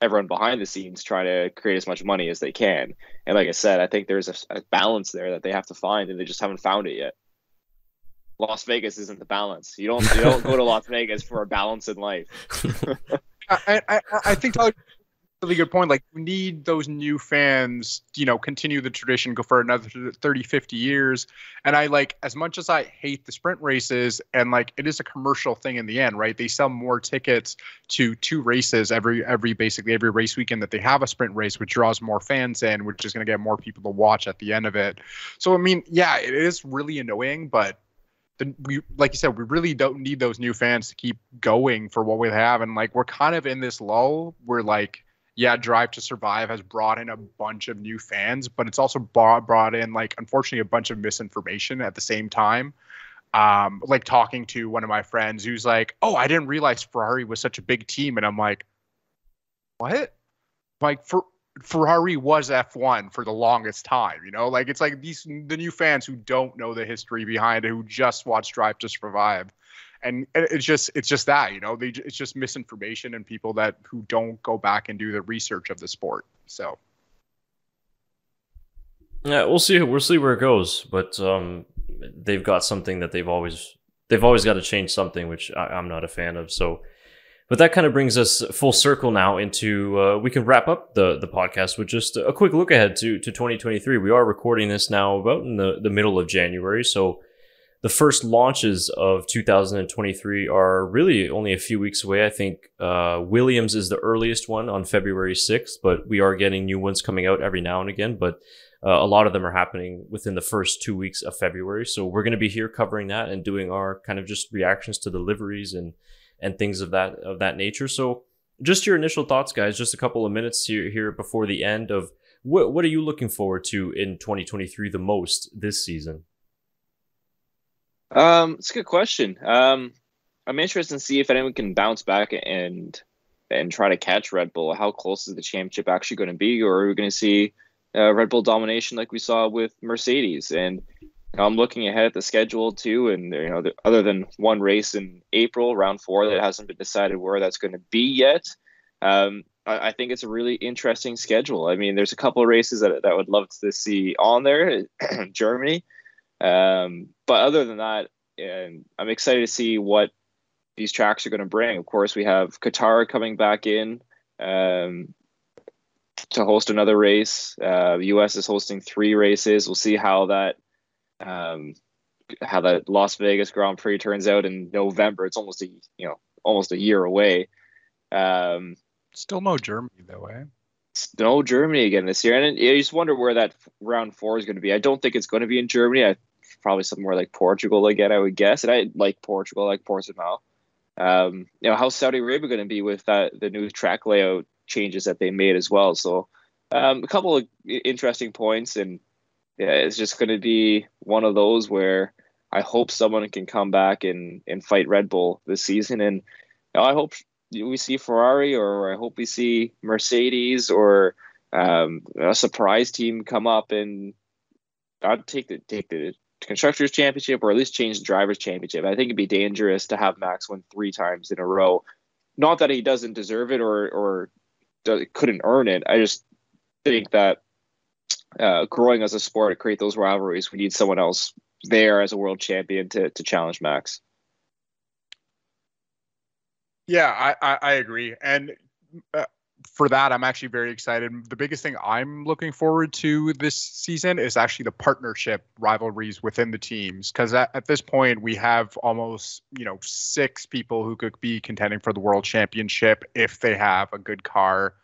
everyone behind the scenes trying to create as much money as they can. And like I said, I think there's a, a balance there that they have to find, and they just haven't found it yet. Las Vegas isn't the balance. You don't you don't go to Las Vegas for a balance in life. I, I, I think Tyler really good point. Like, we need those new fans, you know, continue the tradition, go for another 30, 50 years. And I like, as much as I hate the sprint races, and like, it is a commercial thing in the end, right? They sell more tickets to two races every, every basically every race weekend that they have a sprint race, which draws more fans in, which is going to get more people to watch at the end of it. So, I mean, yeah, it is really annoying, but the, we like you said we really don't need those new fans to keep going for what we have and like we're kind of in this lull where like yeah, Drive to Survive has brought in a bunch of new fans, but it's also brought, brought in like unfortunately a bunch of misinformation at the same time. Um, like talking to one of my friends who's like, "Oh, I didn't realize Ferrari was such a big team," and I'm like, "What?" Like for Ferrari was F1 for the longest time, you know? Like it's like these the new fans who don't know the history behind it, who just watch Drive to Survive and it's just it's just that you know they it's just misinformation and people that who don't go back and do the research of the sport so. Yeah we'll see we'll see where it goes but um they've got something that they've always they've always got to change something which I, i'm not a fan of so. But that kind of brings us full circle now into uh, we can wrap up the the podcast with just a quick look ahead to to 2023 we are recording this now about in the the middle of january so the first launches of 2023 are really only a few weeks away. I think uh, Williams is the earliest one on February 6th, but we are getting new ones coming out every now and again. But uh, a lot of them are happening within the first two weeks of February. So we're going to be here covering that and doing our kind of just reactions to deliveries and and things of that of that nature. So just your initial thoughts, guys. Just a couple of minutes here here before the end of what what are you looking forward to in 2023 the most this season? Um, it's a good question. Um, I'm interested to see if anyone can bounce back and and try to catch Red Bull. How close is the championship actually going to be, or are we going to see uh, Red Bull domination like we saw with Mercedes? And I'm looking ahead at the schedule too, and you know, the, other than one race in April, round four, that hasn't been decided where that's going to be yet. Um, I, I, think it's a really interesting schedule. I mean, there's a couple of races that that I would love to see on there. Germany. Um, but other than that, and I'm excited to see what these tracks are going to bring. Of course, we have Qatar coming back in um, to host another race. Uh, the U.S. is hosting three races. We'll see how that um, how that Las Vegas Grand Prix turns out in November. It's almost a you know almost a year away. Um, Still no Germany though, eh? No Germany again this year, and you just wonder where that round four is going to be. I don't think it's going to be in Germany. I probably somewhere like Portugal again, I would guess. And I like Portugal, like Portimao. Um, you know, how's Saudi Arabia going to be with that the new track layout changes that they made as well? So um, a couple of interesting points, and yeah, it's just going to be one of those where I hope someone can come back and and fight Red Bull this season, and you know, I hope we see Ferrari or I hope we see Mercedes or um, a surprise team come up and I'd take the take the constructors championship or at least change the drivers championship. I think it'd be dangerous to have Max win three times in a row. Not that he doesn't deserve it or or couldn't earn it. I just think that uh, growing as a sport to create those rivalries, we need someone else there as a world champion to to challenge Max. Yeah, I, I, I agree. And uh, for that, I'm actually very excited. The biggest thing I'm looking forward to this season is actually the partnership rivalries within the teams. Because at, at, this point, we have almost you know six people who could be contending for the world championship if they have a good car.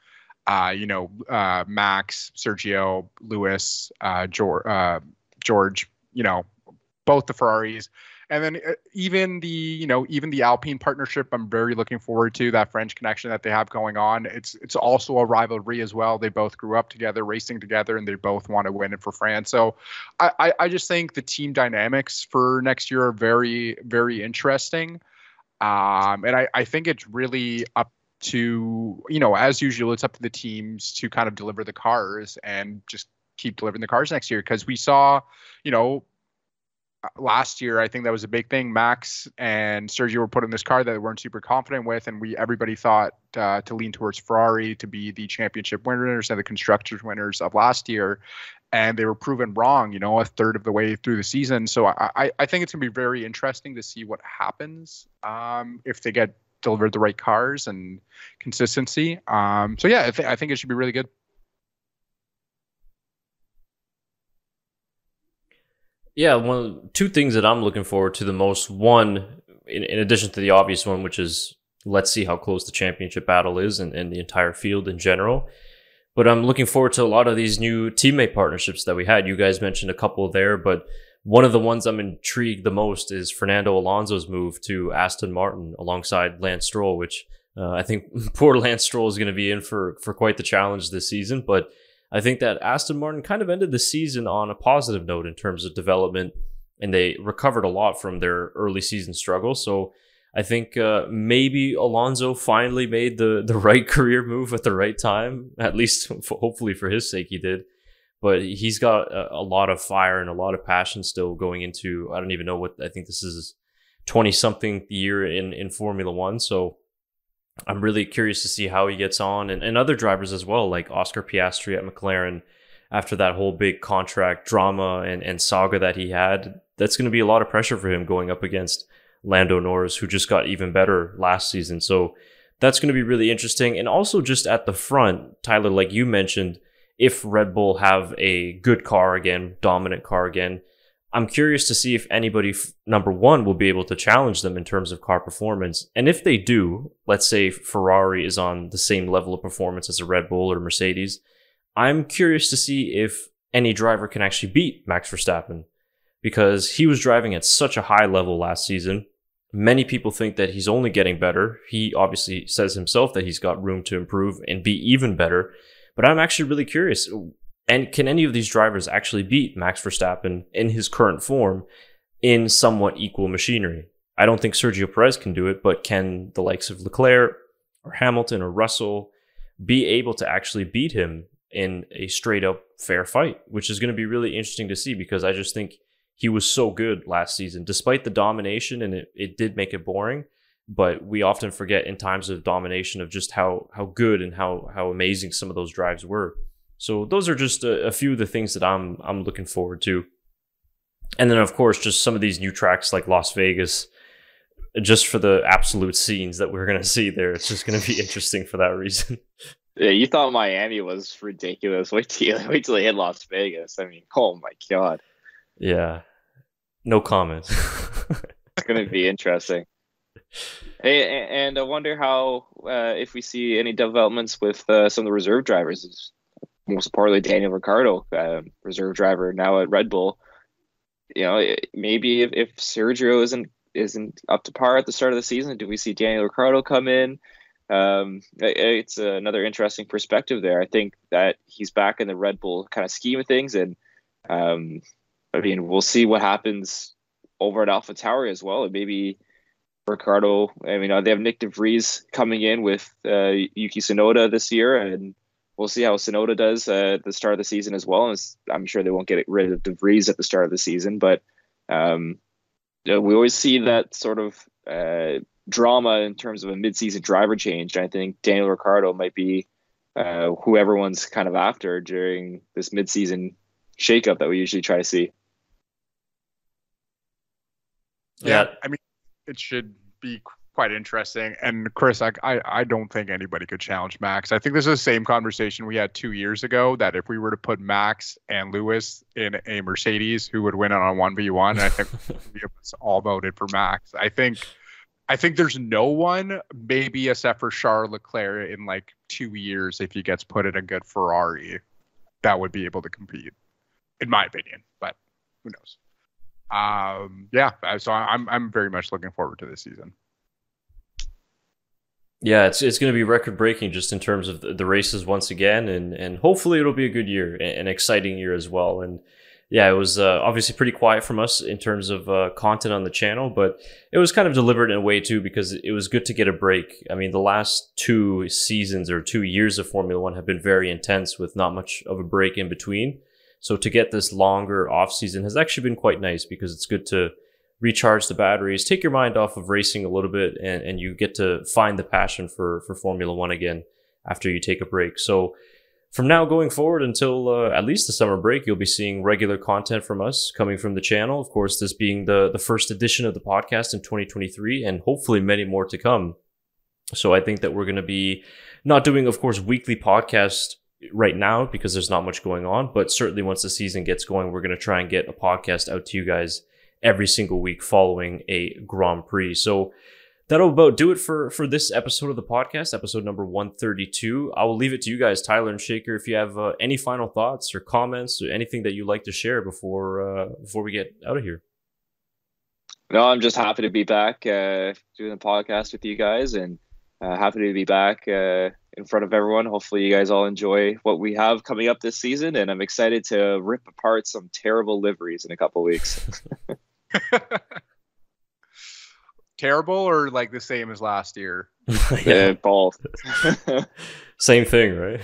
Uh, you know, uh, Max, Sergio, Lewis, uh, George, uh, George. You know, both the Ferraris and then uh, even the you know even the Alpine partnership, I'm very looking forward to that French connection that they have going on. It's it's also a rivalry as well. They both grew up together, racing together, and they both want to win it for France. So I, I, I just think the team dynamics for next year are very very interesting. Um, and I, I think it's really up to you know as usual it's up to the teams to kind of deliver the cars and just keep delivering the cars next year because we saw you know last year, I think that was a big thing. Max and Sergio were put in this car that they weren't super confident with, and we everybody thought uh, to lean towards Ferrari to be the championship winners and the constructors winners of last year, and they were proven wrong. You know, a third of the way through the season. So I I, I think it's gonna be very interesting to see what happens um, if they get delivered the right cars and consistency. Um, so yeah, I, th- I think it should be really good. Yeah, one two things that I'm looking forward to the most. One, in, in addition to the obvious one, which is let's see how close the championship battle is and, and the entire field in general. But I'm looking forward to a lot of these new teammate partnerships that we had. You guys mentioned a couple there, but one of the ones I'm intrigued the most is Fernando Alonso's move to Aston Martin alongside Lance Stroll, which uh, I think poor Lance Stroll is going to be in for for quite the challenge this season. But I think that Aston Martin kind of ended the season on a positive note in terms of development, and they recovered a lot from their early season struggles. So I think uh, maybe Alonso finally made the the right career move at the right time. At least, hopefully for his sake, he did but he's got a, a, lot of fire and a lot of passion still going into I don't even know what I think this is 20 something year in in Formula 1 so I'm really curious to see how he gets on and, and other drivers as well like Oscar Piastri at McLaren after that whole big contract drama and, and saga that he had that's going to be a lot of pressure for him going up against Lando Norris who just got even better last season so that's going to be really interesting and also just at the front Tyler like you mentioned if Red Bull have a good car again, dominant car again. I'm curious to see if anybody, number one, will be able to challenge them in terms of car performance. And if they do, let's say Ferrari is on the same level of performance as a Red Bull or Mercedes, I'm curious to see if any driver can actually beat Max Verstappen because he was driving at such a high level last season. Many people think that he's only getting better. He obviously says himself that he's got room to improve and be even better. But I'm actually really curious. And can any of these drivers actually beat Max Verstappen in his current form in somewhat equal machinery? I don't think Sergio Perez can do it, but can the likes of Leclerc or Hamilton or Russell be able to actually beat him in a straight up fair fight, which is going to be really interesting to see because I just think he was so good last season, despite the domination, and it, it did make it boring but we often forget in times of domination of just how how good and how how amazing some of those drives were. So those are just a, a, few of the things that I'm I'm looking forward to. And then of course just some of these new tracks like Las Vegas just for the absolute scenes that we're going to see there. It's just going to be interesting for that reason. Yeah, you thought Miami was ridiculous. Wait till you, wait till they hit Las Vegas. I mean, oh my god. Yeah. No comment. it's going to be interesting. Hey, and I wonder how uh, if we see any developments with uh, some of the reserve drivers. Most importantly, Daniel Ricciardo, uh, reserve driver now at Red Bull. You know, maybe if, if Sergio isn't isn't up to par at the start of the season, do we see Daniel Ricciardo come in? Um, it's another interesting perspective there. I think that he's back in the Red Bull kind of scheme of things, and um, I mean, we'll see what happens over at AlphaTauri as well, and maybe Ricciardo. I mean, uh, they have Nick de Vries coming in with uh, Yuki Tsunoda this year, and we'll see how Tsunoda does uh, at the start of the season as well. And I'm sure they won't get rid of de Vries at the start of the season, but um, we always see that sort of uh, drama in terms of a mid-season driver change. And I think Daniel Ricciardo might be uh, who everyone's kind of after during this mid-season shakeup that we usually try to see. Yeah, I mean, it should be quite interesting. And Chris, I, I, I don't think anybody could challenge Max. I think this is the same conversation we had two years ago that if we were to put Max and Lewis in a Mercedes, who would win it on one v one? I think we all voted for Max. I think. I think there's no one, maybe except for Charles Leclerc in like two years, if he gets put in a good Ferrari, that would be able to compete, in my opinion. But who knows? um, yeah, so I'm I'm very much looking forward to this season. Yeah, it's it's going to be record breaking just in terms of the, races once again, and and hopefully it'll be a good year, an exciting year as well. And yeah, it was uh, obviously pretty quiet from us in terms of uh, content on the channel, but it was kind of deliberate in a way too because it was good to get a break. I mean, the last two seasons or two years of Formula One have been very intense with not much of a break in between. So to get this longer off season has actually been quite nice because it's good to recharge the batteries, take your mind off of racing a little bit, and, and you get to find the passion for for Formula One again after you take a break. So from now going forward until uh, at least the summer break, you'll be seeing regular content from us coming from the channel. Of course, this being the the first edition of the podcast in 2023, and hopefully many more to come. So I think that we're going to be not doing, of course, weekly podcast right now because there's not much going on. But certainly once the season gets going, we're going to try and get a podcast out to you guys every single week following a Grand Prix. So that'll about do it for for this episode of the podcast, episode number 132. I will leave it to you guys, Tyler and Shaker, if you have uh, any final thoughts or comments or anything that you'd like to share before uh, before we get out of here. No, I'm just happy to be back uh, doing the podcast with you guys, and uh, happy to be back uh, in front of everyone. Hopefully, you guys all enjoy what we have coming up this season, and I'm excited to rip apart some terrible liveries in a couple weeks. Terrible or like the same as last year? yeah, both. Same thing, right?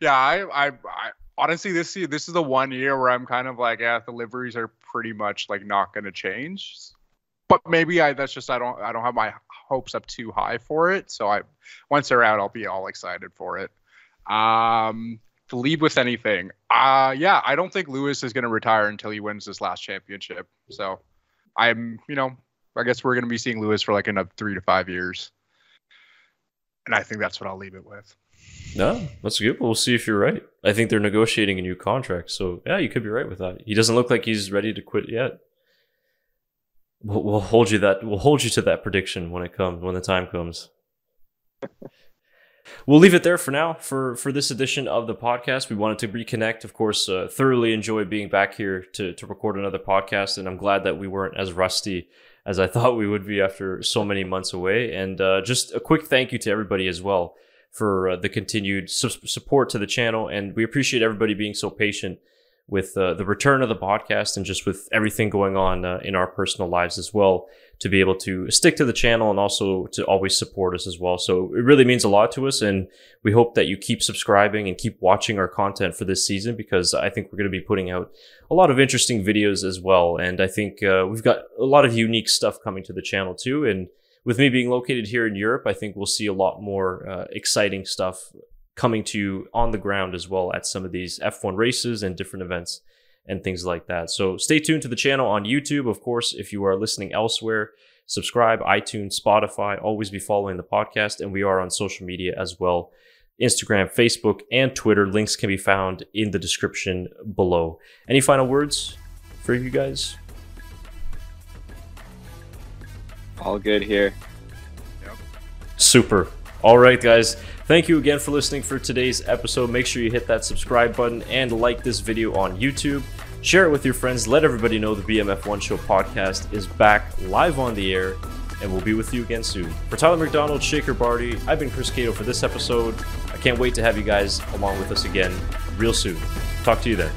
yeah, I, I, I honestly this year this is the one year where I'm kind of like, yeah, the liveries are pretty much like not going to change. But maybe I that's just I don't I don't have my hopes up too high for it. So I once they're out, I'll be all excited for it. Um, to leave with anything, uh, yeah, I don't think Lewis is going to retire until he wins this last championship. So I'm, you know, I guess we're going to be seeing Lewis for like another three to five years. And I think that's what I'll leave it with. No, that's good. We'll see if you're right. I think they're negotiating a new contract. So, yeah, you could be right with that. He doesn't look like he's ready to quit yet. We'll, we'll hold you that. We'll hold you to that prediction when it comes, when the time comes. We'll leave it there for now for for this edition of the podcast. We wanted to reconnect. Of course, uh, thoroughly enjoy being back here to to record another podcast, and I'm glad that we weren't as rusty as I thought we would be after so many months away. And uh, just a quick thank you to everybody as well for uh, the continued su- support to the channel. And we appreciate everybody being so patient with uh, the return of the podcast and just with everything going on uh, in our personal lives as well to be able to stick to the channel and also to always support us as well. So it really means a lot to us. And we hope that you keep subscribing and keep watching our content for this season because I think we're going to be putting out a lot of interesting videos as well. And I think uh, we've got a lot of unique stuff coming to the channel too. And with me being located here in Europe, I think we'll see a lot more uh, exciting stuff coming to you on the ground as well at some of these F1 races and different events and things like that. So stay tuned to the channel on YouTube. Of course, if you are listening elsewhere, subscribe, iTunes, Spotify, always be following the podcast. And we are on social media as well Instagram, Facebook, and Twitter. Links can be found in the description below. Any final words for you guys? All good here. Yep. Super. All right, guys. Thank you again for listening for today's episode. Make sure you hit that subscribe button and like this video on YouTube. Share it with your friends. Let everybody know the BMF1 Show podcast is back live on the air and we'll be with you again soon. For Tyler McDonald, Shaker Barty, I've been Chris Cato for this episode. I can't wait to have you guys along with us again real soon. Talk to you then.